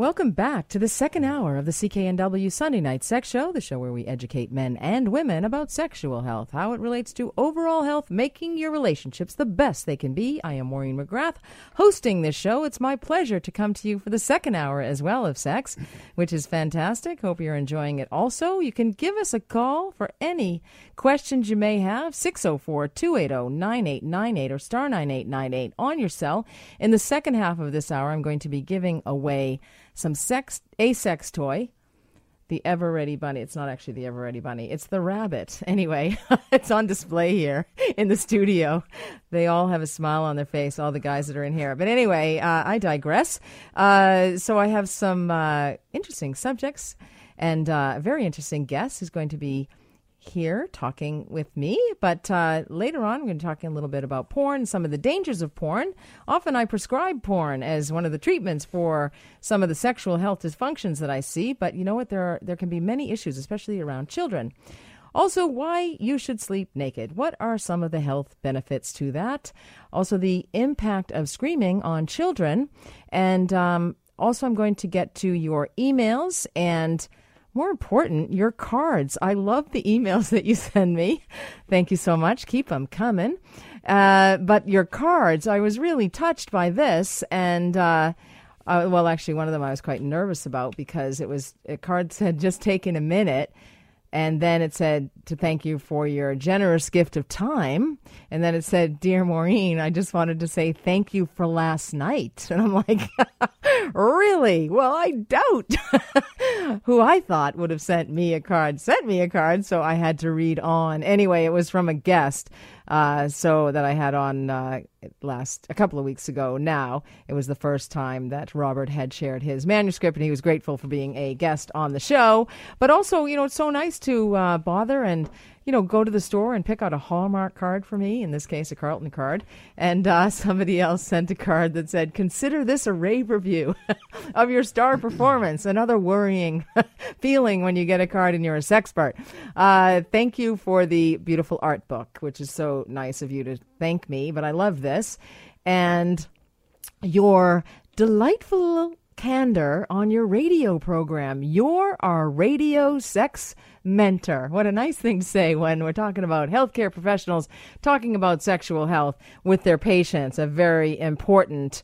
Welcome back to the second hour of the CKNW Sunday Night Sex Show, the show where we educate men and women about sexual health, how it relates to overall health, making your relationships the best they can be. I am Maureen McGrath, hosting this show. It's my pleasure to come to you for the second hour as well of sex, which is fantastic. Hope you're enjoying it also. You can give us a call for any questions you may have, 604 280 9898 or star 9898 on your cell. In the second half of this hour, I'm going to be giving away some sex a sex toy. The ever ready bunny. It's not actually the ever ready bunny. It's the rabbit. Anyway it's on display here in the studio. They all have a smile on their face all the guys that are in here. But anyway uh, i digress. Uh, so i have some uh, interesting subjects and uh, a very interesting guest who's going to be here talking with me. But uh, later on, we're going to talk a little bit about porn, some of the dangers of porn. Often I prescribe porn as one of the treatments for some of the sexual health dysfunctions that I see. But you know what? There, are, there can be many issues, especially around children. Also, why you should sleep naked. What are some of the health benefits to that? Also, the impact of screaming on children. And um, also, I'm going to get to your emails and more important, your cards. I love the emails that you send me. Thank you so much. Keep them coming. Uh, but your cards, I was really touched by this. And, uh, uh, well, actually, one of them I was quite nervous about because it was, a card said just taken a minute. And then it said to thank you for your generous gift of time. And then it said, Dear Maureen, I just wanted to say thank you for last night. And I'm like, Really? Well, I doubt who I thought would have sent me a card sent me a card. So I had to read on. Anyway, it was from a guest. Uh, so that I had on uh, last a couple of weeks ago. Now it was the first time that Robert had shared his manuscript, and he was grateful for being a guest on the show. But also, you know, it's so nice to uh, bother and you know, go to the store and pick out a Hallmark card for me, in this case, a Carlton card. And uh, somebody else sent a card that said, Consider this a rave review of your star performance. Another worrying feeling when you get a card and you're a sexpert. Uh, thank you for the beautiful art book, which is so nice of you to thank me, but I love this. And your delightful candor on your radio program. You're our radio sex mentor. What a nice thing to say when we're talking about healthcare professionals talking about sexual health with their patients. A very important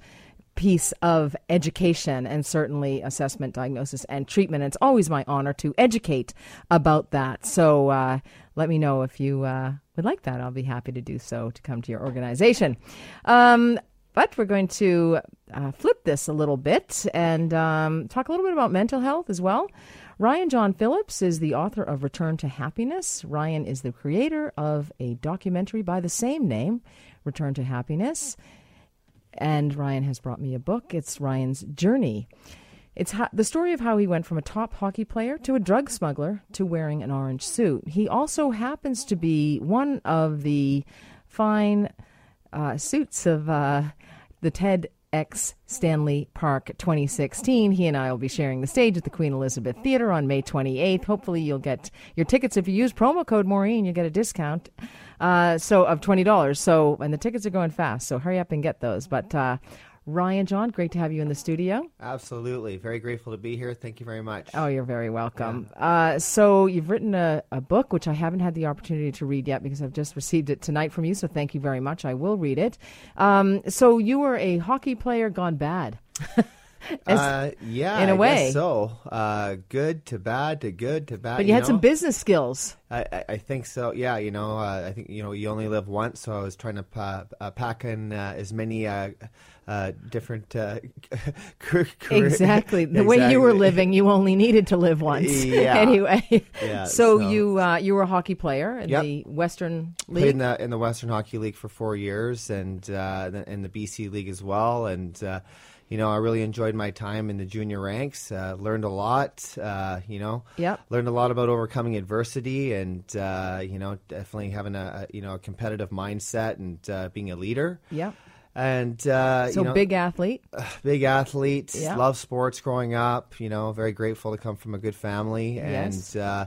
piece of education and certainly assessment, diagnosis, and treatment. It's always my honor to educate about that. So uh, let me know if you uh, would like that. I'll be happy to do so to come to your organization. Um, but we're going to uh, flip this a little bit and um, talk a little bit about mental health as well. Ryan John Phillips is the author of Return to Happiness. Ryan is the creator of a documentary by the same name, Return to Happiness. And Ryan has brought me a book. It's Ryan's Journey. It's ha- the story of how he went from a top hockey player to a drug smuggler to wearing an orange suit. He also happens to be one of the fine uh, suits of uh, the TED X Stanley Park 2016. He and I will be sharing the stage at the Queen Elizabeth Theatre on May 28th. Hopefully, you'll get your tickets if you use promo code Maureen. You get a discount, uh, so of twenty dollars. So, and the tickets are going fast. So hurry up and get those. But uh, Ryan John, great to have you in the studio. Absolutely. Very grateful to be here. Thank you very much. Oh, you're very welcome. Yeah. Uh, so, you've written a, a, book, which I haven't had the opportunity to read yet because I've just received it tonight from you. So, thank you very much. I will read it. Um, so, you were a hockey player gone bad. As, uh, yeah, in a I way. so. Uh, good to bad to good to bad. But you, you had know? some business skills. I, I, think so. Yeah, you know, uh, I think you know you only live once, so I was trying to pa- uh, pack in uh, as many uh, uh, different uh, exactly the exactly. way you were living you only needed to live once yeah. anyway yeah, so, so, you uh, you were a hockey player in yep. the western league played in the in the western hockey league for four years and uh, in the bc league as well and uh, you know, I really enjoyed my time in the junior ranks. Uh, learned a lot. Uh, you know, yep. learned a lot about overcoming adversity, and uh, you know, definitely having a, a, you know a competitive mindset and uh, being a leader. Yeah and uh, so you know, big athlete, big athlete. Yeah. Love sports growing up. You know, very grateful to come from a good family, and yes. uh,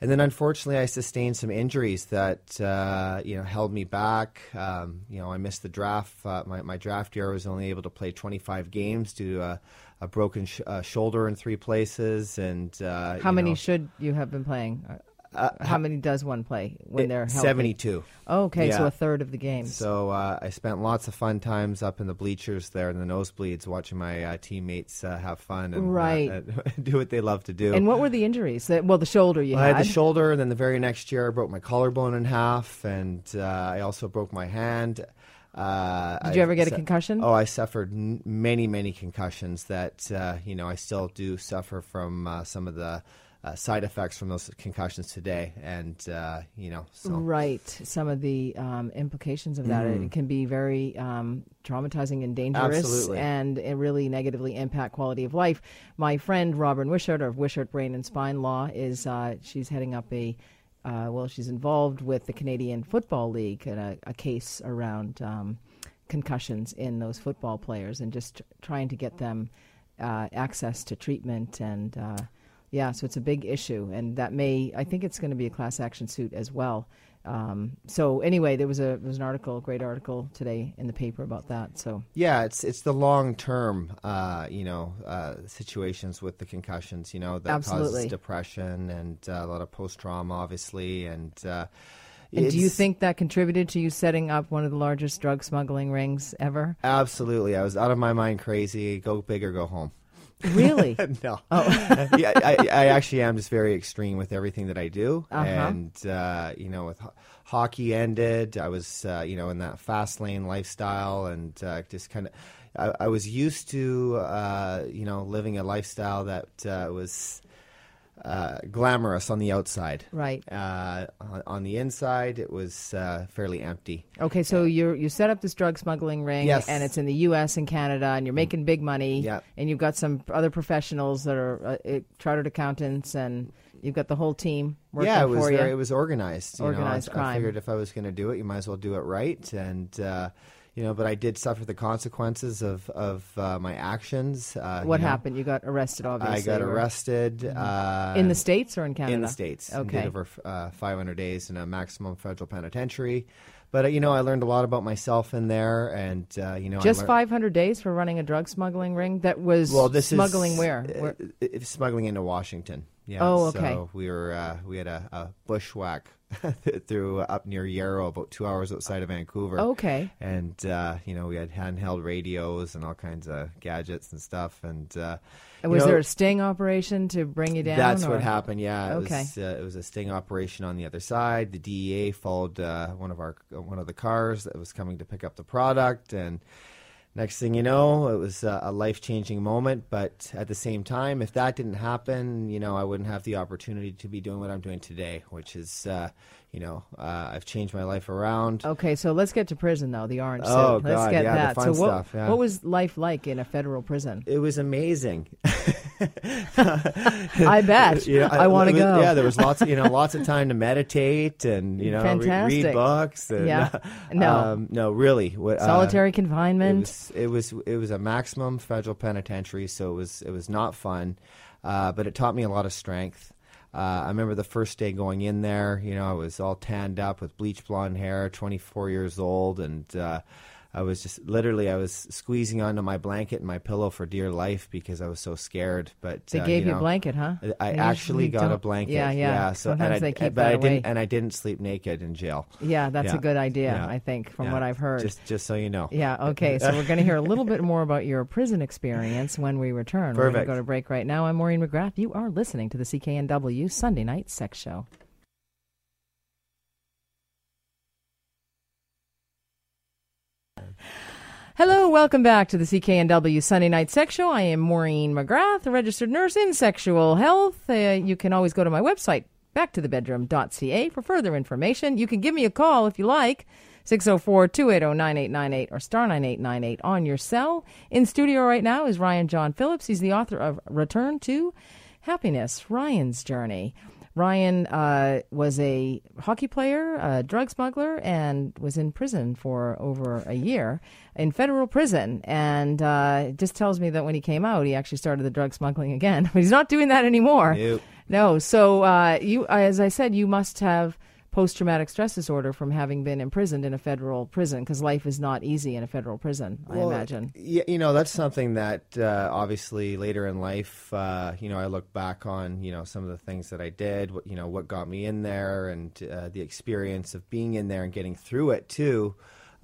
and then unfortunately, I sustained some injuries that uh, you know held me back. Um, you know, I missed the draft. Uh, my my draft year I was only able to play 25 games due to a, a broken sh- uh, shoulder in three places. And uh, How many know, should you have been playing? Uh, How many does one play when it- they're healthy? 72. Oh, okay, so a third of the games. So uh, I spent lots of fun times up in the bleachers there in the nosebleeds, watching my uh, teammates uh, have fun and uh, Right. do what they love to do. and what were the injuries? That, well, the shoulder you Well, I had. had the shoulder, and then the very next year, I broke my collarbone in half, and uh, I also broke my hand. Uh, Did you ever get a concussion? Oh, I suffered n- many, many concussions that uh, you know I still do suffer from uh, some of the uh, side effects from those concussions today, and uh, you know, so Right. Some of the um, implications of that it can be very um, traumatizing and dangerous, Absolutely. and it really negatively impact quality of life. My friend Robin Wishart of Wishart Brain and Spine Law is uh, she's heading up a uh, well, she's involved with the Canadian Football League and a, a case around um, concussions in those football players, and just trying to get them uh, access to treatment and. Yeah, so it's a big issue, and that may I think it's going to be a class action suit as well. Um, so anyway, there was a there was an article, a great article today in the paper about that. So Yeah, it's it's the long term, uh, you know, uh, situations with the concussions, you know, that Absolutely. causes depression and uh, a lot of post trauma, obviously, and. Uh, And do you think that contributed to you setting up one of the largest drug smuggling rings ever? Absolutely, I was out of my mind, crazy. Go big or go home. Really? no. Oh. yeah, I, I actually am just very extreme with everything that I do, Uh-huh. and uh, you know, with ho- hockey ended, I was uh, you know in that fast lane lifestyle, and uh, just kind of. I, I was used to, uh, you know, living a lifestyle that uh, was uh, glamorous on the outside. Right. Uh, on, on the inside, it was uh, fairly empty. Okay, so you you set up this drug smuggling ring, Yes. and it's in the U.S. and Canada, and you're making big money, Yeah. and you've got some other professionals that are uh, chartered accountants, and you've got the whole team working yeah, it was for you. very, it was organized. You Organized know, I, crime. I figured if I was going to do it, you might as well do it right, and uh, you know, but I did suffer the consequences of of uh, my actions. Uh, what you know. happened? You got arrested, obviously. I got or- arrested uh, in the states or in Canada? in the states. Okay. did over uh, 500 days in a maximum federal penitentiary. But uh, you know, I learned a lot about myself in there, and uh, you know, Just lear- 500 days for running a drug smuggling ring that was Well, this smuggling is, where? Where- smuggling into Washington. Yeah. Oh, okay. So we were uh, we had a, a bushwhack through uh, up near Yarrow, about two hours outside of Vancouver. Okay. And uh, you know we had handheld radios and all kinds of gadgets and stuff. And, uh, And was know, there a sting operation to bring you down? That's or- what happened. Yeah. It Okay. Was, uh, it was a sting operation on the other side. The DEA followed uh, one of our one of the cars that was coming to pick up the product, and next thing you know, it was a life changing moment. But at the same time, if that didn't happen, you know, I wouldn't have the opportunity to be doing what I'm doing today, which is, uh, you know, uh, I've changed my life around. Okay, so let's get to prison though. The orange Oh, suit. Let's God, get yeah, the that. fun so what, stuff, yeah. what was life like in a federal prison? It was amazing. I bet. You know, I want to go. Yeah, there was lots, of, you know, lots of time to meditate and you know re- read books. And, Yeah. No. um, no, really. What, uh, Solitary it confinement. was, it was it was a maximum federal penitentiary, so it was it was not fun, uh, but it taught me a lot of strength. Uh, I remember the first day going in there. You know, I was all tanned up with bleach blonde hair, 24 years old, and uh, I was just literally I was squeezing onto my blanket and my pillow for dear life because I was so scared. But they uh, gave you, know, a blanket, huh? I They actually got a blanket. Yeah, yeah. so Sometimes and I, they keep but that I away. didn't, and I didn't sleep naked in jail. Yeah, that's a good idea. Yeah. I think, from Yeah. what I've heard. Just just so you know. Yeah, okay. So we're going to hear a little bit more about your prison experience when we return. We're going to go to break right now. I'm Maureen McGrath. You are listening to the CKNW Sunday Night Sex Show. Hello, welcome back to the CKNW Sunday Night Sex Show. I am Maureen McGrath, a registered nurse in sexual health. Uh, you can always go to my website, backtothebedroom.ca, for further information. You can give me a call if you like, 604 280 9898 or star 9898 on your cell. In studio right now is Ryan John Phillips. He's the author of Return to Happiness Ryan's Journey. Ryan uh, was a hockey player, a drug smuggler, and was in prison for over a year in federal prison. And uh, it just tells me that when he came out, he actually started the drug smuggling again. But he's not doing that anymore. Nope. No. So uh, you, as I said, you must have post traumatic stress disorder from having been imprisoned in a federal prison because life is not easy in a federal prison. I Well, imagine. Yeah, you know that's something that uh, obviously later in life, uh, you know, I look back on, you know, some of the things that I did, what, you know, what got me in there, and uh, the experience of being in there and getting through it too.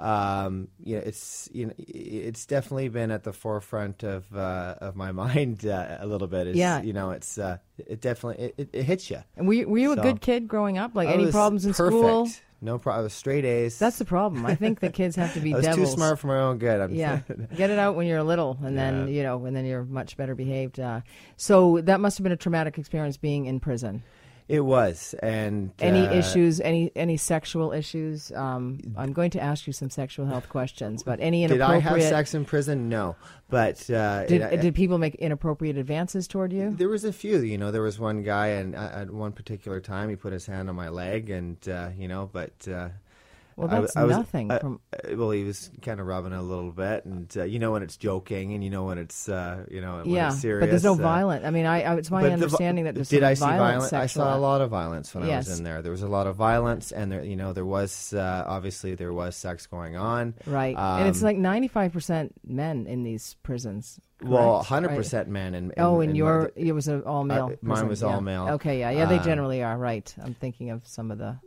Um, you know, it's you know, it's definitely been at the forefront of uh, of my mind uh, a little bit. It's, Yeah. you know, it's uh, it definitely it, it, it hits you. And were you, were you a good kid growing up? Like I any problems in perfect. school? No problem. Straight A's. That's the problem. I think the kids have to be I was devils. too smart for my own good. I'm Yeah, get it out when you're little, and then Yeah. you know, and then you're much better behaved. Uh, so that must have been a traumatic experience being in prison. It was, and Any uh, issues? Any any sexual issues? Um, I'm going to ask you some sexual health questions, but any Did I inappropriate? have sex in prison? No, but uh, Did, it- did people make inappropriate advances toward you? there was a few. You know, there was one guy, and uh, at one particular time, he put his hand on my leg, and uh, you know, but uh, Well, that's I was- nothing. I- from well, he was kind of rubbing it a little bit, and uh, you know when it's joking, and you know when it's uh, you know when yeah, it's serious. but there's no uh, violent. I mean, I, I it's my but the understanding that there's did I see violence? I saw a lot of violence when I was in there. There was a lot of violence, and there, you know, there was uh, obviously there was sex going on. Right, and it's Um, like 95 percent men in these prisons. Well, correct? hundred Right. percent men. And, Oh, and your my- it was an all male. Uh, mine was all male. Okay, yeah, yeah, they Um, generally are. Right, I'm thinking of some of the.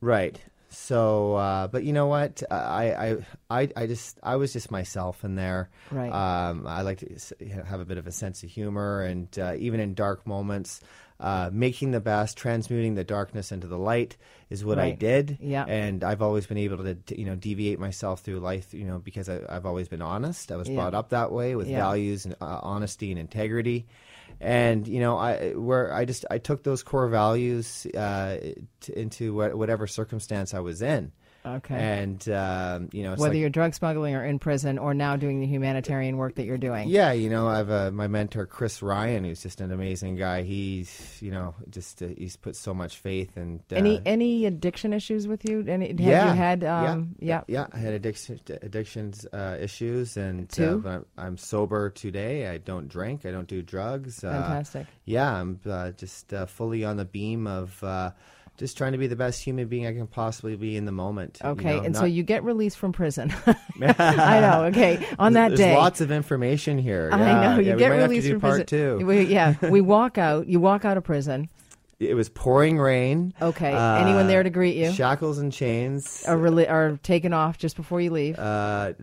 Right. So, uh, but you know what? I, I, I, I just, I was just myself in there. Right. Um, I like to have a bit of a sense of humor, and uh, even in dark moments, uh, making the best, transmuting the darkness into the light is what I did. Yeah. And I've always been able to, you know, deviate myself through life, you know, because I, I've always been honest. I was Yeah. brought up that way with Yeah. values and uh, honesty and integrity. And you know, I where I just I took those core values uh, t- into wha- whatever circumstance I was in. Okay. And um, you know, Whether like, you're drug smuggling or in prison or now doing the humanitarian work that you're doing. yeah, you know, I have uh, my mentor Chris Ryan, who's just an amazing guy. He's you know just uh, he's put so much faith and uh, Any any addiction issues with you? Any have yeah, you had yeah, um yeah. yeah, I had addiction addictions uh, issues, and uh, Two? I'm, I'm sober today. I don't drink. I don't do drugs. Uh, Fantastic. yeah, I'm uh, just uh, fully on the beam of uh, just trying to be the best human being I can possibly be in the moment. you Okay, know, and so you get released from prison. I know. Okay, on that There's day, lots of information here. I Yeah, know you yeah, get might have to released do from part prison. two. We, yeah, we walk out. You walk out of prison. It was pouring rain. Okay, Uh, anyone there to greet you? Shackles and chains. Are, are taken off just before you leave. Uh,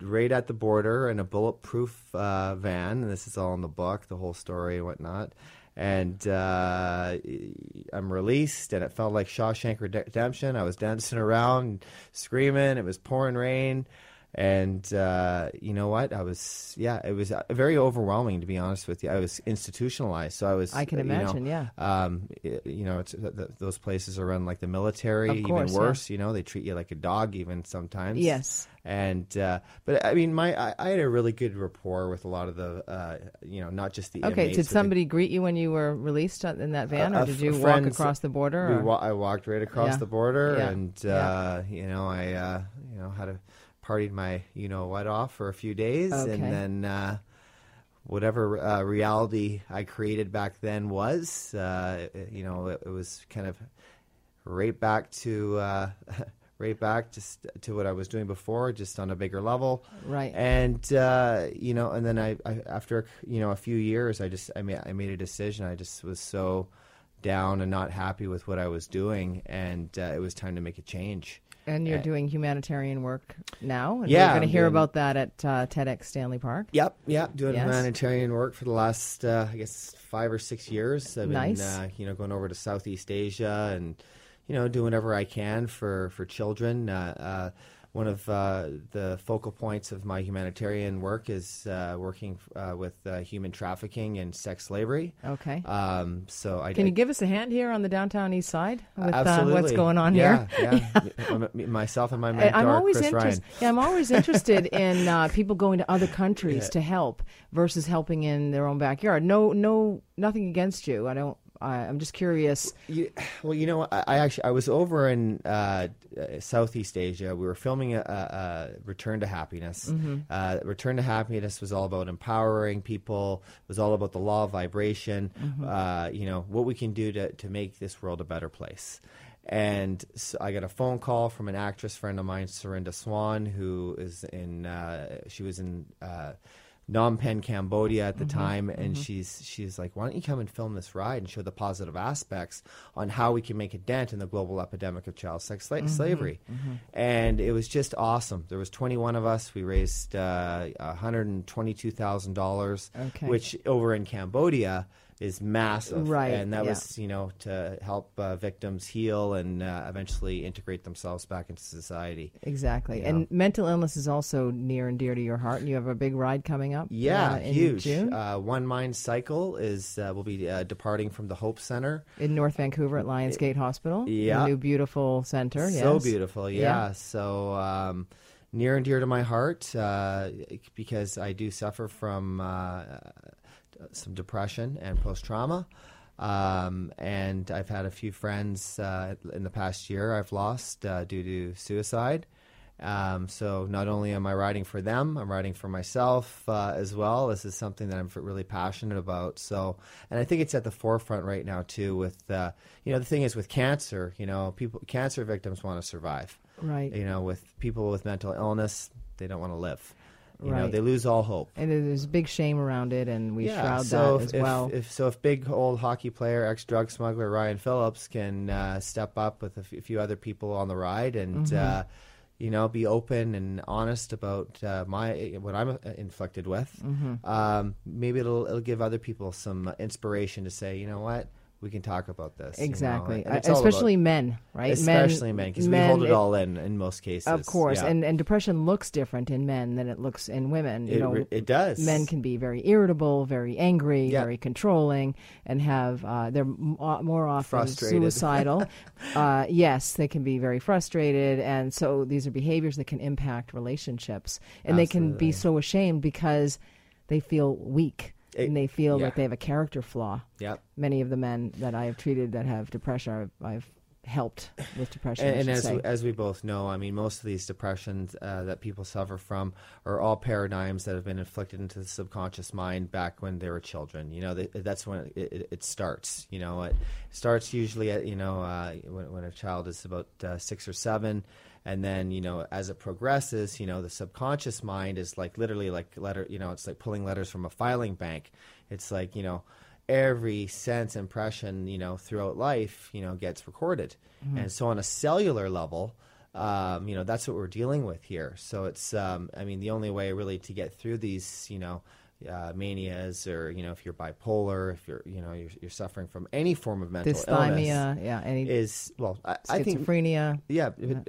right at the border in a bulletproof uh, van, and this is all in the book, the whole story and whatnot. And uh, I'm released, and it felt like Shawshank Redemption. I was dancing around, screaming. It was pouring rain, and uh, you know what? I was, yeah, it was uh, very overwhelming to be honest with you. I was institutionalized, so I was. I can you know, imagine, yeah. um, you know, it's, th- th- those places are run like the military, course, even yeah. worse. You know, they treat you like a dog, even sometimes. Yes. And uh, but I mean, my I, I had a really good rapport with a lot of the, uh, you know, not just the Okay, did but the- somebody greet you when you were released in that van, or did you walk across the border? we wa- I walked right across Yeah. the border, Yeah. and Yeah. uh, you know, I uh, you know had a partied my you know what off for a few days, Okay. and then. Uh, Whatever uh, reality I created back then was, uh, you know, it, it was kind of right back to uh, right back just to what I was doing before, just on a bigger level. Right. And uh, you know, and then I, I after you know a few years, I just I made I made a decision. I just was so down and not happy with what I was doing, and uh, it was time to make a change. And you're Uh, doing humanitarian work now. And Yeah, we're going to hear doing- about that at uh, TEDx Stanley Park. Yep, yep. Doing Yes. humanitarian work for the last, uh, I guess, five or six years. I've Nice. been, uh, you know, going over to Southeast Asia and, you know, doing whatever I can for for children. One of uh, the focal points of my humanitarian work is uh, working uh, with uh, human trafficking and sex slavery. Okay. Um, so I Can you I- give us a hand here on the downtown east side with uh, what's going on yeah, here? Yeah, yeah. Myself and my mentor, I'm always Chris Ryan. interested. Yeah, I'm always interested in uh, people going to other countries to help versus helping in their own backyard. No, no, nothing against you. I don't I, I'm just curious. You, well, you know, I, I actually I was over in uh, uh, Southeast Asia. We were filming a, a, Return to Happiness. Uh, Return to Happiness was all about empowering people. It was all about the law of vibration. Uh, you know what we can do to to make this world a better place. And so I got a phone call from an actress friend of mine, Serinda Swan, who is in. Uh, she was in. Phnom Penh, Cambodia at the mm-hmm, time, and mm-hmm. she's she's like, "Why don't you come and film this ride and show the positive aspects on how we can make a dent in the global epidemic of child sex sla- mm-hmm, slavery?" And it was just awesome. There was 21 of us. We raised uh, 122 thousand dollars, which over in Cambodia is massive, Right, And that yeah. was you know to help uh, victims heal and uh, eventually integrate themselves back into society. Exactly. Yeah. And mental illness is also near and dear to your heart, and you have a big ride coming up. Yeah, uh, huge. Uh, One Mind Cycle is uh, will be uh, departing from the Hope Center. in North Vancouver at Lionsgate Hospital. Yeah. new beautiful center. So yes. beautiful, yeah. So um, near and dear to my heart uh, because I do suffer from uh, some depression and post trauma. Um, and I've had a few friends uh, in the past year I've lost uh, due to suicide. Um, so not only am I writing for them, I'm writing for myself uh, as well. This is something that I'm really passionate about. So, and I think it's at the forefront right now too. With uh, you know, the thing is with cancer, you know, people cancer victims want to survive. Right. You know, with people with mental illness, they don't want to live. You know, Right. they lose all hope. And there's big shame around it, and we shroud so that if, as well. If, if so, if big old hockey player, ex drug smuggler Ryan Phillips can uh, step up with a f- a few other people on the ride and Mm-hmm. uh, you know be open and honest about uh, my what I'm uh, inflicted with, Mm-hmm. um, maybe it'll it'll give other people some inspiration to say, you know what, we can talk about this. you know, exactly, it's all about- especially men, right? especially men because we hold it, all in in most cases. Of course, Yeah. and and depression looks different in men than it looks in women. You it, know, it does. men can be very irritable, very angry, Yeah. very controlling, and have uh, they're m- uh, more often Frustrated. suicidal. uh, yes, they can be very frustrated, and so these are behaviors that can impact relationships, and they can be so ashamed because they feel weak It- and they feel yeah. like they have a character flaw. Yep. Many of the men that I have treated that have depression, I've, I've helped with depression. And, and as say. as we both know, I mean, most of these depressions uh, that people suffer from are all paradigms that have been inflicted into the subconscious mind back when they were children. You know, they, that's when it, it, it starts. You know, it starts usually at you know uh, when, when a child is about uh, six or seven. And then, you know, as it progresses, you know, the subconscious mind is like literally like letter, you know, it's like pulling letters from a filing bank. It's like, you know, every sense impression you know throughout life you know gets recorded and so on a cellular level um, you know that's what we're dealing with here so it's um, i mean the only way really to get through these you know uh, manias or you know if you're bipolar if you're you know you're, you're suffering from any form of mental illness yeah, any is well I, I think schizophrenia. yeah, a-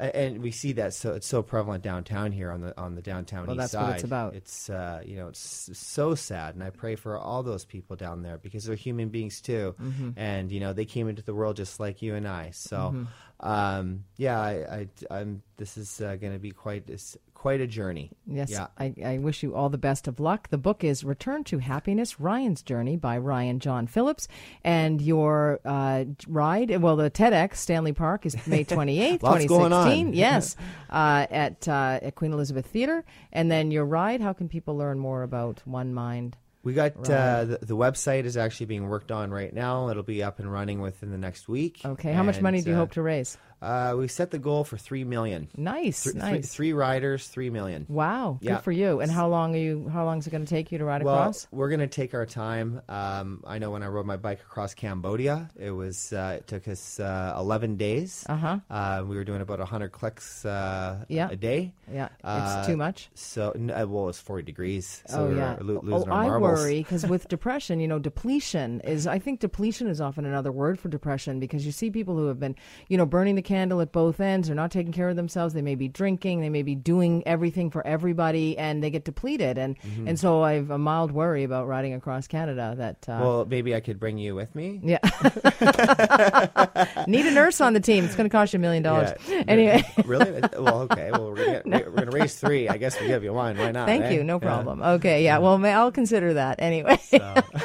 and we see that so it's so prevalent downtown here on the on the downtown Well, east that's side. what it's about. It's uh, you know it's so sad, and I pray for all those people down there because they're human beings too, Mm-hmm. and you know they came into the world just like you and I. So, um, yeah, I, I am This is uh, going to be quite it's quite a journey. Yes, Yeah. I, I wish you all the best of luck. The book is Return to Happiness Ryan's Journey by Ryan John Phillips. And your uh, ride, well, the TEDx Stanley Park is May 28th, Lots 2016. going on. Yes, uh, at, uh, at Queen Elizabeth Theater. And then your ride, how can people learn more about One Mind? We got uh, the, the website is actually being worked on right now. It'll be up and running within the next week. Okay, how much money do you uh, hope to raise? Uh, we set the goal for three million. Nice, Th- three- nice. three riders, three million. Wow, good Yeah. for you. And how long are you? How long is it going to take you to ride Well, across? we're gonna take our time. Um, I know when I rode my bike across Cambodia, it was uh, it took us uh, eleven days. Uh-huh. Uh, we were doing about hundred clicks uh, Yeah. a day. Yeah, it's Uh, too much. So well, it's forty degrees. So oh we were yeah. lo- oh, losing our I marbles. worry because with depression, you know, depletion is. I think depletion is often another word for depression because you see people who have been, you know, burning the candle at both ends. They're not taking care of themselves. They may be drinking. They may be doing everything for everybody, and they get depleted. And Mm-hmm. and so I've a mild worry about riding across Canada. That uh, Well, maybe I could bring you with me. yeah, need a nurse on the team. It's going to cost you a million dollars. Yeah. Anyway. really? Well, okay. Well, we're gonna, we're gonna raise three. I guess we give you one. Why not? Thank eh? you. No Yeah. problem. Okay. Yeah. Well, may, I'll consider that anyway.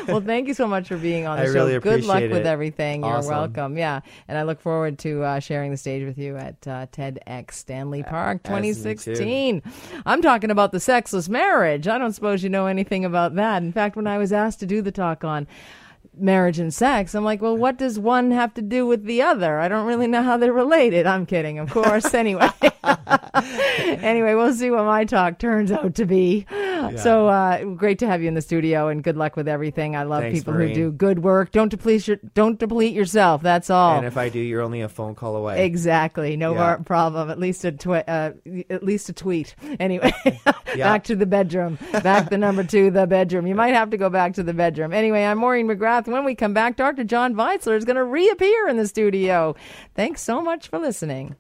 well, thank you so much for being on the I show. really Good luck appreciate with it. everything. You're welcome. Yeah. And I look forward to uh, sharing the stage with you at uh, TEDx Stanley Park as me too. 2016. I'm talking about the sexless marriage. I don't suppose you know anything about that. In fact, when I was asked to do the talk on marriage and sex. I'm like, well, what does one have to do with the other? I don't really know how they're related. I'm kidding, of course. anyway, anyway, we'll see what my talk turns out to be. So uh, great to have you in the studio, and good luck with everything. I love Thanks, people Maureen. who do good work. Don't deplete your, don't deplete yourself. That's all. And if I do, you're only a phone call away. Exactly, no Yeah. problem. At least a twi- uh, at least a tweet. Anyway, back to the bedroom. Back the number two, the bedroom. You might have to go back to the bedroom. Anyway, I'm Maureen McGrath. When we come back, Dr. John Weisler is going to reappear in the studio. Thanks so much for listening.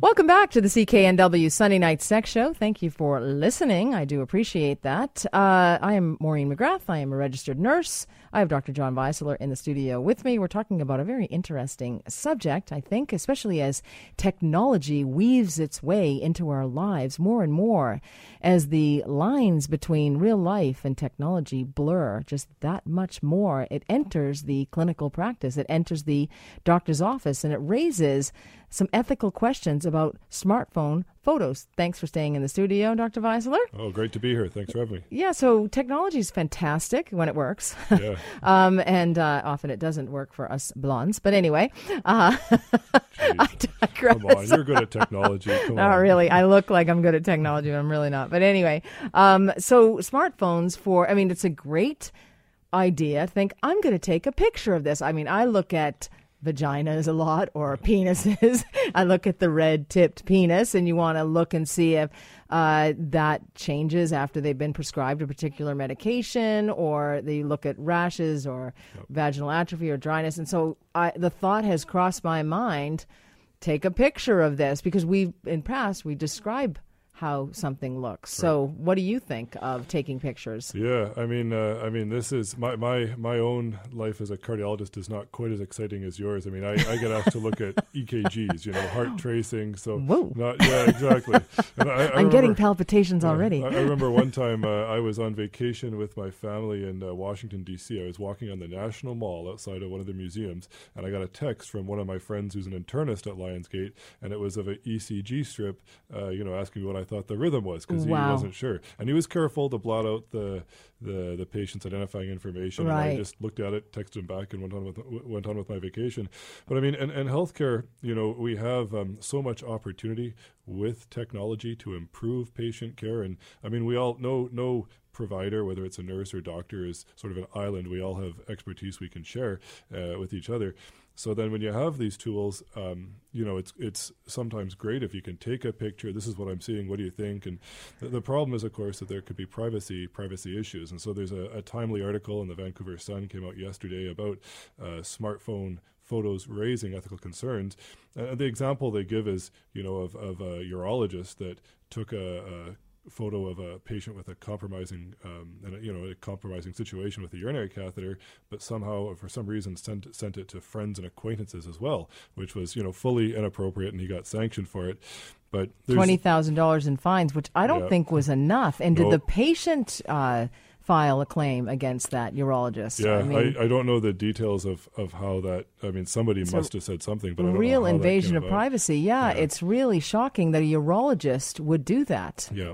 Welcome back to the CKNW Sunday Night Sex Show. Thank you for listening. I do appreciate that. Uh, I am Maureen McGrath. I am a registered nurse. I have Dr. John Weisler in the studio with me. We're talking about a very interesting subject, I think, especially as technology weaves its way into our lives more and more, as the lines between real life and technology blur just that much more. It enters the clinical practice, it enters the doctor's office, and it raises some ethical questions about smartphone photos. Thanks for staying in the studio, Dr. Weisler. Oh, great to be here. Thanks for having me. Yeah, so technology is fantastic when it works. Yeah. um, and uh, often it doesn't work for us blondes. But anyway, uh, I digress. Come on, you're good at technology. Come Not on. really. I look like I'm good at technology, but I'm really not. But anyway, um, so smartphones for, I mean, it's a great idea. Think, I'm going to take a picture of this. I mean, I look at vaginas a lot or penises. I look at the red tipped penis, and you want to look and see if uh, that changes after they've been prescribed a particular medication, or they look at rashes or vaginal atrophy or dryness. And so I, the thought has crossed my mind take a picture of this because we in past we describe how something looks. So, what do you think of taking pictures? Yeah, I mean, uh, I mean, this is my, my my own life as a cardiologist is not quite as exciting as yours. I mean, I, I get asked to look at EKGs, you know, heart tracing. So, Whoa. not yeah, exactly. I, I I'm remember- getting palpitations already. I, I remember one time uh, I was on vacation with my family in uh, Washington D.C. I was walking on the National Mall outside of one of the museums, and I got a text from one of my friends who's an internist at Lionsgate, and it was of an ECG strip, uh, you know, asking me what I thought the rhythm was because Wow. he wasn't sure, and he was careful to blot out the the, the patient's identifying information. And I just looked at it, texted him back, and went on with went on with my vacation. But I mean, and, and healthcare, you know, we have um, so much opportunity with technology to improve patient care, and I mean, we all know no provider, whether it's a nurse or doctor, is sort of an island. We all have expertise we can share uh, with each other. So then, when you have these tools, um, you know, it's it's sometimes great if you can take a picture. This is what I'm seeing. What do you think? And the, the problem is, of course, that there could be privacy privacy issues. And so there's a, a timely article in the Vancouver Sun came out yesterday about uh, smartphone photos raising ethical concerns. Uh, the example they give is, you know, of, of a urologist that took a, a photo of a patient with a compromising, um, and a, you know, a compromising situation with a urinary catheter, but somehow, for some reason, sent sent it to friends and acquaintances as well, which was, you know, fully inappropriate, and he got sanctioned for it. But there's- Twenty thousand dollars in fines, which I don't Yeah. think was enough. And did No. the patient uh, file a claim against that urologist? Yeah, I I, mean, I, don't know the details of, of how that. I mean, somebody must have said something, but I don't real know how that invasion of about. privacy. Yeah, Yeah. it's really shocking that a urologist would do that. Yeah,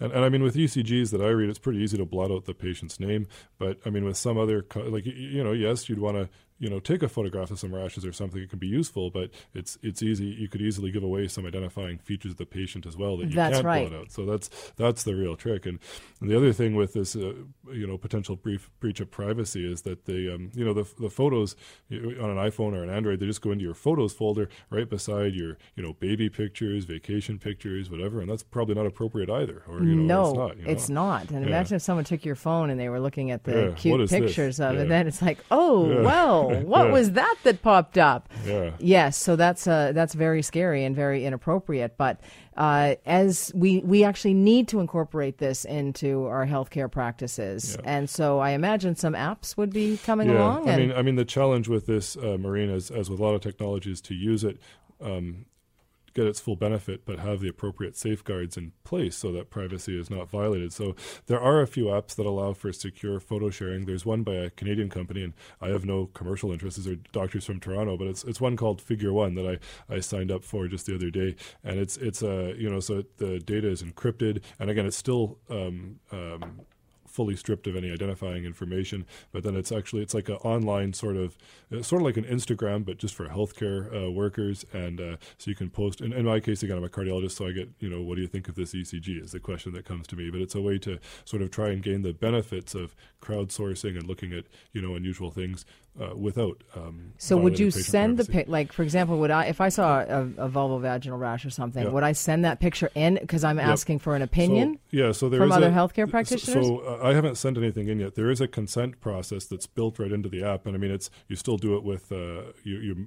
and, and I mean with ECGs that I read, it's pretty easy to blot out the patient's name. But I mean with some other, like you know, yes, you'd want to you know, take a photograph of some rashes or something. It can be useful, but it's it's easy. You could easily give away some identifying features of the patient as well that you that's can't right. pull it out. So that's that's the real trick. And, and the other thing with this, uh, you know, potential brief breach of privacy is that the um, you know, the the photos on an iPhone or an Android, they just go into your photos folder right beside your, you know, baby pictures, vacation pictures, whatever, and that's probably not appropriate either. Or you know, no, it's not. You know? it's not. And Yeah. imagine if someone took your phone and they were looking at the Yeah, cute is this? pictures of it. Yeah. Then it's like, oh, Yeah. What was that that popped up? Yeah. Yes, so that's uh, that's very scary and very inappropriate. But uh, as we we actually need to incorporate this into our healthcare practices, Yeah. and so I imagine some apps would be coming yeah, along. I mean, I mean, the challenge with this, uh, Maureen, as, as with a lot of technologies, to use it, um, get its full benefit, but have the appropriate safeguards in place so that privacy is not violated. So there are a few apps that allow for secure photo sharing. There's one by a Canadian company, and I have no commercial interests. These are doctors from Toronto, but it's it's one called Figure One that I, I signed up for just the other day, and it's it's uh, you know so the data is encrypted, and again, it's still um, um, fully stripped of any identifying information. But then it's actually it's like an online sort of sort of like an Instagram, but just for healthcare uh, workers. And uh, so you can post. In my case, again, I'm a cardiologist, so I get you know what do you think of this ECG is the question that comes to me. But it's a way to sort of try and gain the benefits of crowdsourcing and looking at you know unusual things uh, without. Um, So would you send the pic? Like for example, would I if I saw a, a vulvovaginal rash or something, Yeah. would I send that picture in because I'm asking for an opinion? So, yeah, so there from other a- healthcare practitioners? So, uh, I haven't sent anything in yet. There is a consent process that's built right into the app, and I mean, it's you still do it with uh, you. you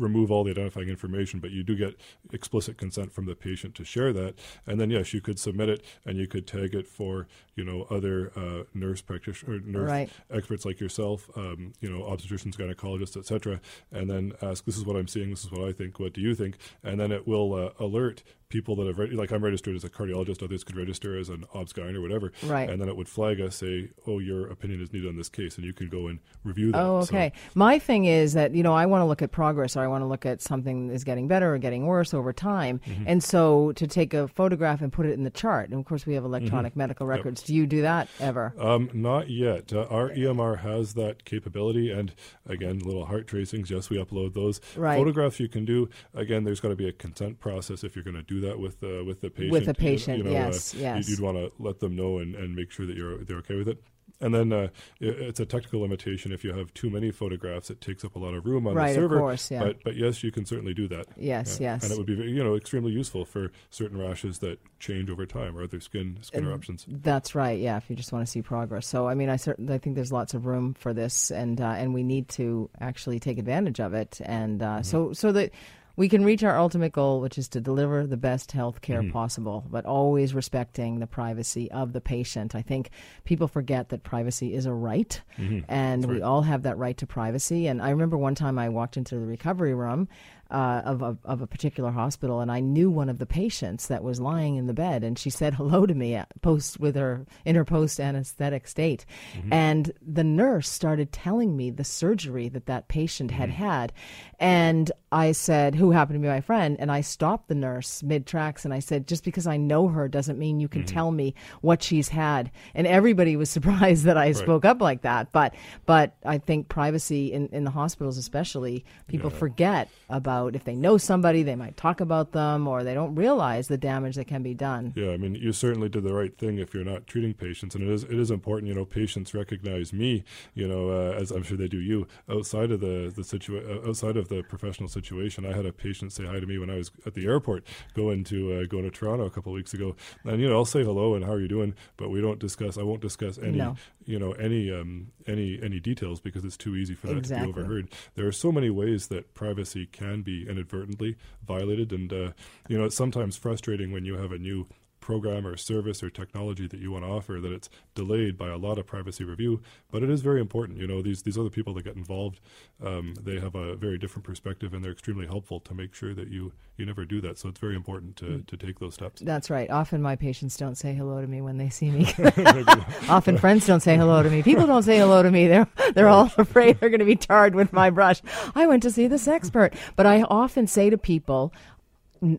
remove all the identifying information, but you do get explicit consent from the patient to share that. And then, yes, you could submit it, and you could tag it for you know other uh, nurse practitioners, nurse Right. experts like yourself, um, you know, obstetricians, gynecologists, etc., and then ask, "This is what I'm seeing. This is what I think. What do you think?" And then it will uh, alert people that have re- like I'm registered as a cardiologist. Others could register as an obs-gyn or whatever. Right. And then it would flag us, say, "Oh, your opinion is needed on this case," and you can go and review that. Oh, So- okay. My thing is that you know I want to look at progress, I want to look at something is getting better or getting worse over time, Mm-hmm. and so to take a photograph and put it in the chart. And of course, we have electronic medical records. Do you do that ever? Um, not yet. Uh, our EMR has that capability, and again, little heart tracings. Yes, we upload those. Right. Photographs you can do. Again, there's got to be a consent process if you're going to do that with uh, with the patient. With the patient, you know, yes, uh, yes. You'd, want to let them know and, and make sure that you're they're okay with it. And then uh, it, it's a technical limitation. If you have too many photographs, it takes up a lot of room on Right, the of server. course, yeah. But but yes, you can certainly do that. Yes, Yeah. yes. And it would be you know extremely useful for certain rashes that change over time or other skin skin eruptions. That's right. Yeah, if you just want to see progress. So, I mean, I certainly I think there's lots of room for this, and uh, and we need to actually take advantage of it, and uh, Mm-hmm. so so that we can reach our ultimate goal, which is to deliver the best health care Mm-hmm. possible, but always respecting the privacy of the patient. I think people forget that privacy is a right, Mm-hmm. and we all have that right to privacy. And I remember one time I walked into the recovery room. Uh, of, of of a particular hospital, and I knew one of the patients that was lying in the bed, and she said hello to me at post with her in her post anesthetic state, mm-hmm. and the nurse started telling me the surgery that that patient had mm-hmm. had, and I said, "Who happened to be my friend?" And I stopped the nurse mid tracks, and I said, "Just because I know her doesn't mean you can mm-hmm. tell me what she's had." And everybody was surprised that I spoke up like that, but but I think privacy in in the hospitals, especially, people forget about if they know somebody, they might talk about them, or they don't realize the damage that can be done. Yeah, I mean, you certainly did the right thing if you're not treating patients, and it is it is important. You know, patients recognize me. You know, uh, as I'm sure they do you outside of the the situa- uh, outside of the professional situation. I had a patient say hi to me when I was at the airport going to uh, going to Toronto a couple weeks ago, and you know, I'll say hello and how are you doing, but we don't discuss. I won't discuss any No. you know any um, any any details because it's too easy for that Exactly. to be overheard. There are so many ways that privacy can be inadvertently violated, and uh, you know it's sometimes frustrating when you have a new program or service or technology that you want to offer that it's delayed by a lot of privacy review but it is very important you know these these other people that get involved um, they have a very different perspective and they're extremely helpful to make sure that you you never do that so it's very important to, to take those steps That's right. Often my patients don't say hello to me when they see me. Often friends don't say hello to me. People don't say hello to me. They're they're all afraid they're going to be tarred with my brush. I went to see this expert, but I often say to people,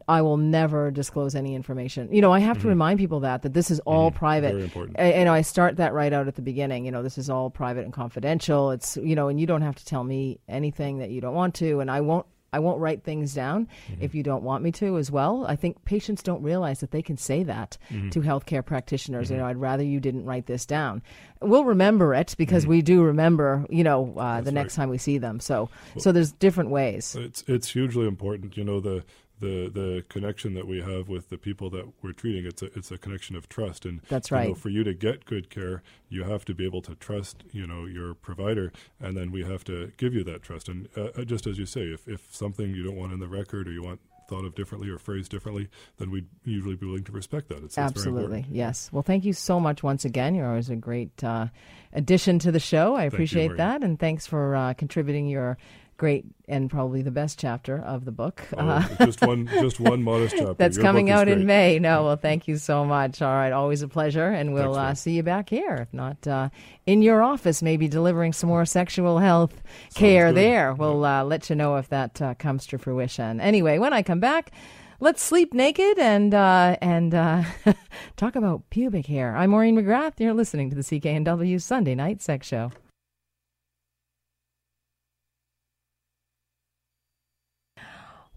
I will never disclose any information. You know, I have mm-hmm. to remind people that that this is all mm-hmm. private. Very important. And, I start that right out at the beginning. You know, this is all private and confidential. It's you know, and you don't have to tell me anything that you don't want to, and I won't. I won't write things down mm-hmm. if you don't want me to as well. I think patients don't realize that they can say that mm-hmm. to healthcare practitioners. You know, mm-hmm. I'd rather you didn't write this down. We'll remember it because mm-hmm. we do remember. You know, uh, the next right. time we see them. So, well, so there's different ways. It's it's hugely important. You know the the the connection that we have with the people that we're treating it's a it's a connection of trust and that's right you know, for you to get good care you have to be able to trust you know your provider and then we have to give you that trust and uh, uh just as you say if, if something you don't want in the record or you want thought of differently or phrased differently, then we'd usually be willing to respect that. It's, Absolutely, yes. Well, thank you so much once again. You're always a great uh, addition to the show. I appreciate you, that, and thanks for uh, contributing your great and probably the best chapter of the book. Oh, uh, just one, just one modest chapter. That's Your coming out in May. No, well, thank you so much. All right, always a pleasure, and we'll uh, see you back here. If not uh, in your office, maybe delivering some more sexual health Sounds care good. there. We'll yeah. Uh, let you know if that uh, comes to fruition. Anyway, when I come back. Let's sleep naked and uh, and talk about pubic hair. I'm Maureen McGrath. You're listening to the CKNW Sunday Night Sex Show.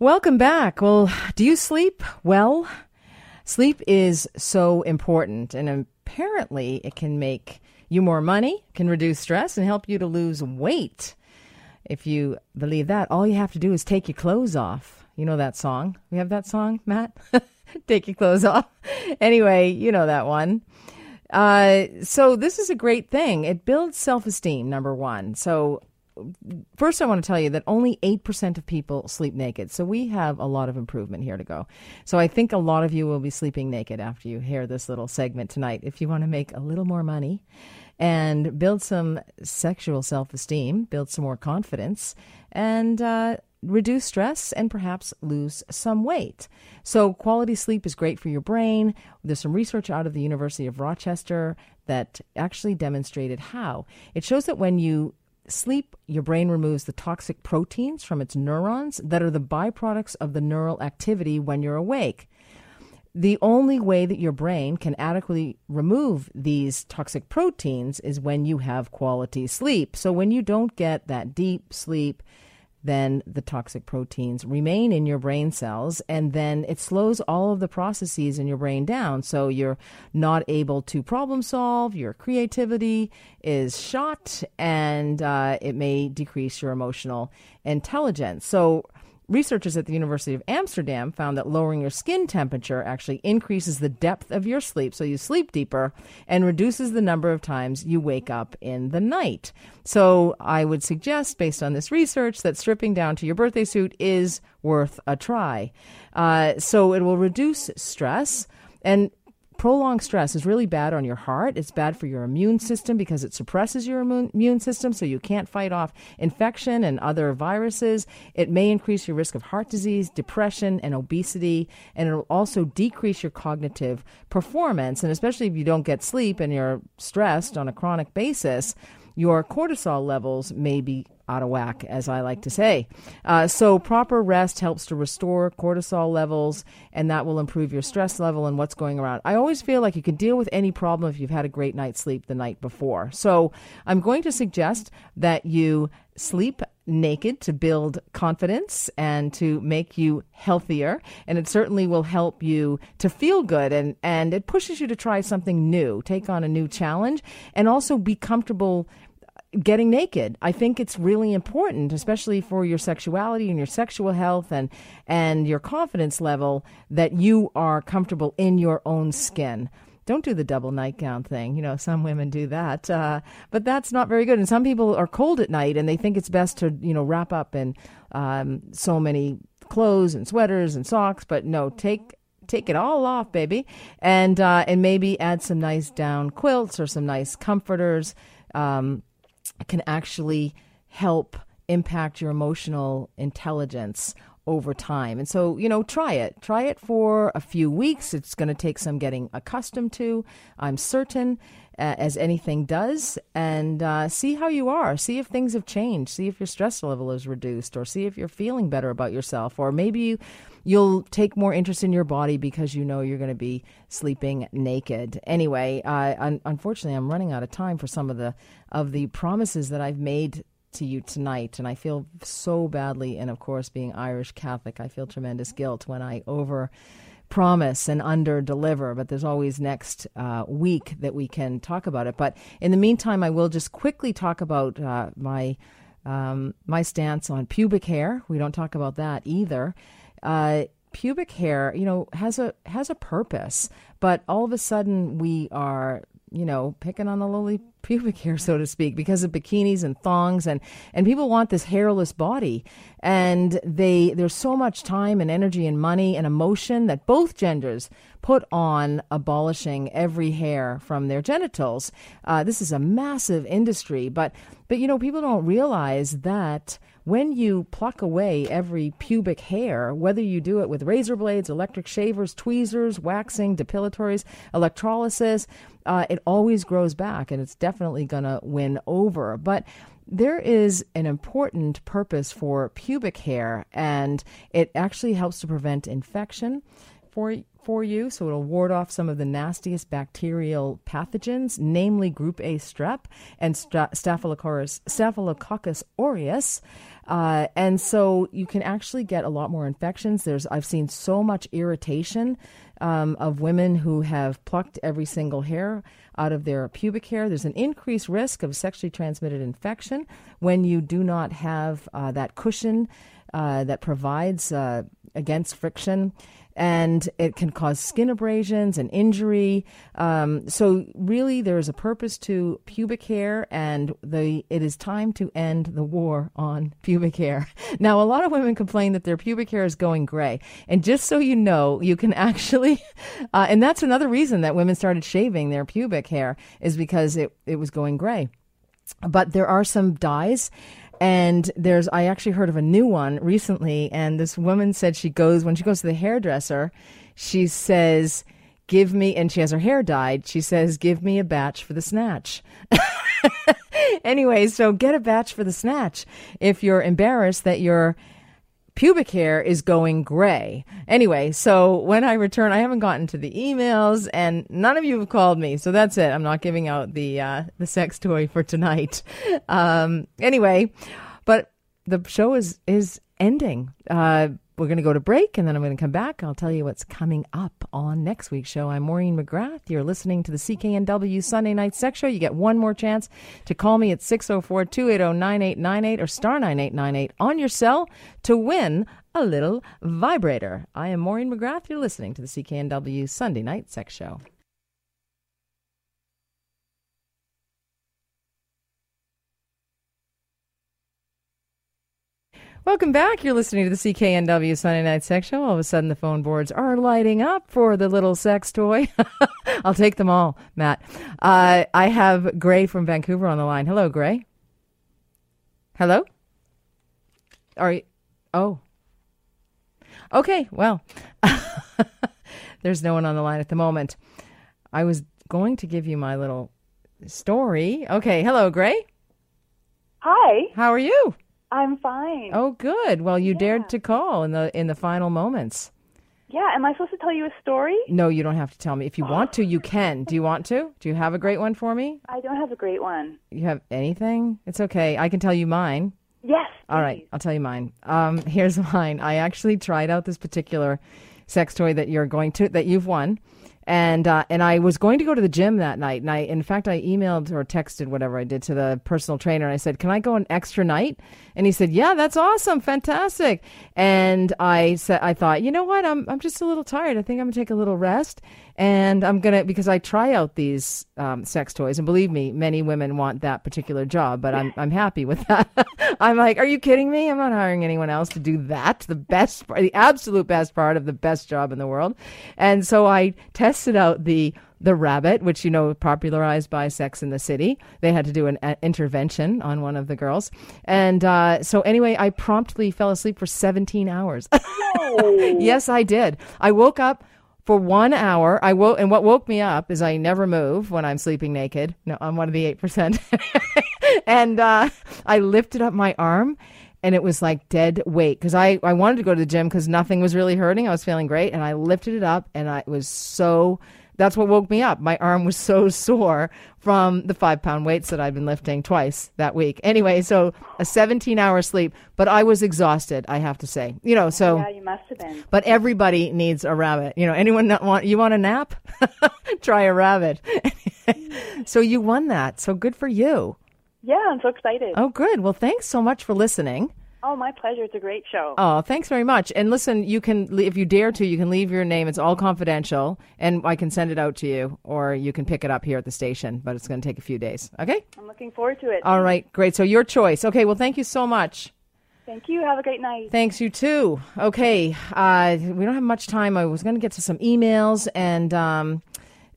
Welcome back. Well, do you sleep well? Sleep is so important, and apparently, it can make you more money, can reduce stress, and help you to lose weight. If you believe that, all you have to do is take your clothes off. You know that song? We have that song, Matt? take your clothes off. Anyway, you know that one. Uh, so, this is a great thing. It builds self esteem, number one. So, first, I want to tell you that only 8% of people sleep naked. So we have a lot of improvement here to go. So I think a lot of you will be sleeping naked after you hear this little segment tonight. If you want to make a little more money and build some sexual self esteem, build some more confidence, and uh, reduce stress and perhaps lose some weight. So, quality sleep is great for your brain. There's some research out of the University of Rochester that actually demonstrated how. It shows that when you sleep, your brain removes the toxic proteins from its neurons that are the byproducts of the neural activity when you're awake. The only way that your brain can adequately remove these toxic proteins is when you have quality sleep. So, when you don't get that deep sleep, then the toxic proteins remain in your brain cells and then it slows all of the processes in your brain down. So you're not able to problem solve your creativity is shot and uh, it may decrease your emotional intelligence. So Researchers at the University of Amsterdam found that lowering your skin temperature actually increases the depth of your sleep, so you sleep deeper, and reduces the number of times you wake up in the night. So I would suggest, based on this research, that stripping down to your birthday suit is worth a try. Uh, so it will reduce stress. And prolonged stress is really bad on your heart. It's bad for your immune system because it suppresses your immune system so you can't fight off infection and other viruses. It may increase your risk of heart disease, depression, and obesity, and it'll also decrease your cognitive performance. And especially if you don't get sleep and you're stressed on a chronic basis, your cortisol levels may be out of whack, as I like to say. Uh, so, proper rest helps to restore cortisol levels, and that will improve your stress level and what's going around. I always feel like you can deal with any problem if you've had a great night's sleep the night before. So, I'm going to suggest that you sleep naked to build confidence and to make you healthier and it certainly will help you to feel good and and it pushes you to try something new take on a new challenge and also be comfortable getting naked. I think it's really important, especially for your sexuality and your sexual health and and your confidence level, that you are comfortable in your own skin. Don't do the double nightgown thing. You know, some women do that, uh, but that's not very good. And some people are cold at night, and they think it's best to you know wrap up in um, so many clothes and sweaters and socks. But no, take take it all off, baby, and uh, and maybe add some nice down quilts or some nice comforters. Um, can actually help impact your emotional intelligence over time. And so, you know, try it. Try it for a few weeks. It's going to take some getting accustomed to, I'm certain, as anything does, and uh, see how you are. See if things have changed. See if your stress level is reduced, or see if you're feeling better about yourself, or maybe you, you'll take more interest in your body because you know you're going to be sleeping naked. Anyway, uh, un- unfortunately, I'm running out of time for some of the of the promises that I've made to you tonight, and I feel so badly. And of course, being Irish Catholic, I feel tremendous guilt when I over promise and under deliver. But there's always next uh, week that we can talk about it. But in the meantime, I will just quickly talk about uh, my um, my stance on pubic hair. We don't talk about that either. Uh, pubic hair, you know, has a has a purpose, but all of a sudden we are you know, picking on the lowly pubic hair, so to speak, because of bikinis and thongs, and and people want this hairless body, and they there's so much time and energy and money and emotion that both genders put on abolishing every hair from their genitals. Uh, this is a massive industry, but but you know people don't realize that when you pluck away every pubic hair, whether you do it with razor blades, electric shavers, tweezers, waxing, depilatories, electrolysis, uh, it always grows back and it's definitely going to win over. But there is an important purpose for pubic hair, and it actually helps to prevent infection for for you, so it'll ward off some of the nastiest bacterial pathogens, namely Group A strep and Staphylococcus, Staphylococcus aureus. Uh, and so you can actually get a lot more infections. There's I've seen so much irritation um, of women who have plucked every single hair out of their pubic hair. There's an increased risk of sexually transmitted infection when you do not have uh, that cushion uh, that provides uh, against friction and it can cause skin abrasions and injury. Um, so really, there is a purpose to pubic hair, and the it is time to end the war on pubic hair. Now, a lot of women complain that their pubic hair is going gray, and just so you know, you can actually, uh, and that's another reason that women started shaving their pubic hair is because it it was going gray. But there are some dyes and there's, I actually heard of a new one recently, and this woman said she goes, when she goes to the hairdresser, she says, give me, and she has her hair dyed, she says, give me a batch for the snatch. anyway, so get a batch for the snatch if you're embarrassed that your pubic hair is going gray. Anyway, so when I return, I haven't gotten to the emails, and none of you have called me, so that's it. I'm not giving out the uh, the sex toy for tonight. Um, anyway, but the show is is ending. Uh, we're going to go to break and then I'm going to come back. I'll tell you what's coming up on next week's show. I'm Maureen McGrath. You're listening to the CKNW Sunday Night Sex Show. You get one more chance to call me at 604 280 9898 or star 9898 on your cell to win a little vibrator. I am Maureen McGrath. You're listening to the CKNW Sunday Night Sex Show. Welcome back. You're listening to the CKNW Sunday Night Sex Show. All of a sudden, the phone boards are lighting up for the little sex toy. I'll take them all, Matt. Uh, I have Gray from Vancouver on the line. Hello, Gray. Hello. Are you? Oh. Okay. Well, there's no one on the line at the moment. I was going to give you my little story. Okay. Hello, Gray. Hi. How are you? I'm fine. Oh, good. Well, you Yeah. dared to call in the in the final moments. Yeah, am I supposed to tell you a story? No, you don't have to tell me. If you want to, you can. Do you want to? Do you have a great one for me? I don't have a great one. You have anything? It's okay. I can tell you mine. Yes. All right, I'll tell you mine. Um, here's mine. I actually tried out this particular sex toy that you're going to that you've won, and uh, and I was going to go to the gym that night, and I in fact I emailed or texted whatever I did to the personal trainer, and I said, "Can I go an extra night?" And he said, "Yeah, that's awesome, fantastic." And I said, I thought, you know what? I'm I'm just a little tired. I think I'm gonna take a little rest, and I'm gonna because I try out these um, sex toys, and believe me, many women want that particular job, but I'm I'm happy with that. I'm like, are you kidding me? I'm not hiring anyone else to do that. The best, the absolute best part of the best job in the world. And so I tested tested out the the rabbit, which you know popularized by Sex in the City. They had to do an a- intervention on one of the girls, and uh, so anyway, I promptly fell asleep for 17 hours. yes, I did. I woke up for one hour. I woke, and what woke me up is I never move when I'm sleeping naked. No, I'm one of the eight percent. and uh, I lifted up my arm, and it was like dead weight because I I wanted to go to the gym because nothing was really hurting. I was feeling great, and I lifted it up, and I was so. That's what woke me up. My arm was so sore from the five pound weights that I'd been lifting twice that week. Anyway, so a 17 hour sleep, but I was exhausted, I have to say. You know, so. Yeah, you must have been. But everybody needs a rabbit. You know, anyone not want you want a nap? Try a rabbit. so you won that. So good for you. Yeah, I'm so excited. Oh, good. Well, thanks so much for listening. Oh, my pleasure. It's a great show. Oh, thanks very much. And listen, you can, if you dare to, you can leave your name. It's all confidential, and I can send it out to you, or you can pick it up here at the station. But it's going to take a few days. Okay. I'm looking forward to it. All right. Great. So your choice. Okay. Well, thank you so much. Thank you. Have a great night. Thanks, you too. Okay, uh, we don't have much time. I was going to get to some emails, and um,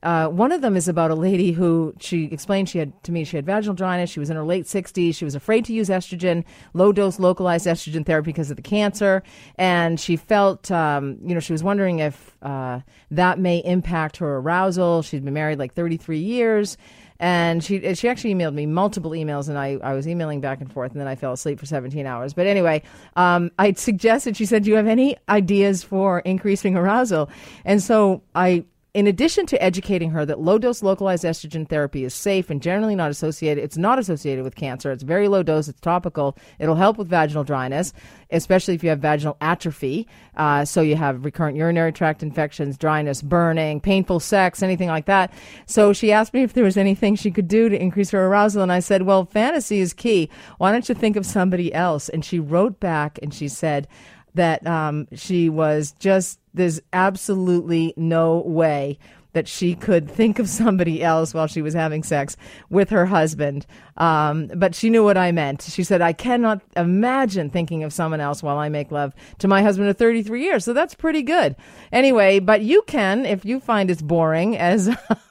uh, one of them is about a lady who she explained she had to me she had vaginal dryness. She was in her late 60s. She was afraid to use estrogen, low dose localized estrogen therapy because of the cancer, and she felt um, you know she was wondering if uh, that may impact her arousal. She'd been married like 33 years. And she she actually emailed me multiple emails, and I, I was emailing back and forth, and then I fell asleep for 17 hours. But anyway, um, I suggested, she said, Do you have any ideas for increasing arousal? And so I in addition to educating her that low dose localized estrogen therapy is safe and generally not associated, it's not associated with cancer. It's very low dose. It's topical. It'll help with vaginal dryness, especially if you have vaginal atrophy. Uh, so you have recurrent urinary tract infections, dryness, burning, painful sex, anything like that. So she asked me if there was anything she could do to increase her arousal, and I said, "Well, fantasy is key. Why don't you think of somebody else?" And she wrote back and she said that um, she was just there's absolutely no way that she could think of somebody else while she was having sex with her husband. Um, but she knew what I meant. She said, I cannot imagine thinking of someone else while I make love to my husband of 33 years. So that's pretty good. Anyway, but you can, if you find it's boring, as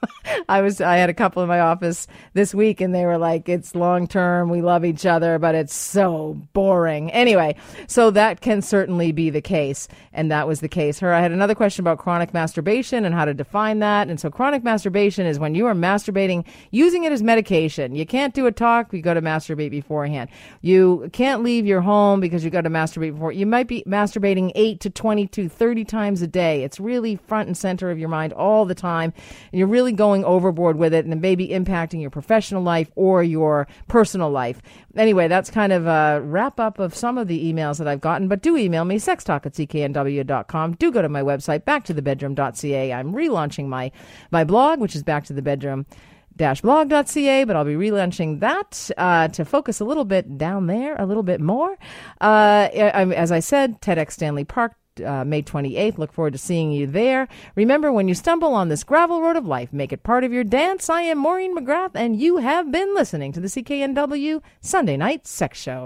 I was, I had a couple in my office this week and they were like, it's long term. We love each other, but it's so boring. Anyway, so that can certainly be the case. And that was the case. Her, I had another question about chronic masturbation and how to define that. And so chronic masturbation is when you are masturbating using it as medication. You can't do a talk, you go to masturbate beforehand. You can't leave your home because you go to masturbate before. You might be masturbating 8 to 20 to 30 times a day. It's really front and center of your mind all the time. And you're really going overboard with it and it may be impacting your professional life or your personal life. Anyway, that's kind of a wrap up of some of the emails that I've gotten, but do email me, sextalk at cknw.com. Do go to my website, backtothebedroom.ca. I'm relaunching my, my blog, which is back to the bedroom blog.ca, but I'll be relaunching that uh, to focus a little bit down there, a little bit more. Uh, as I said, TEDx Stanley Park. Uh, May 28th. Look forward to seeing you there. Remember, when you stumble on this gravel road of life, make it part of your dance. I am Maureen McGrath, and you have been listening to the CKNW Sunday Night Sex Show.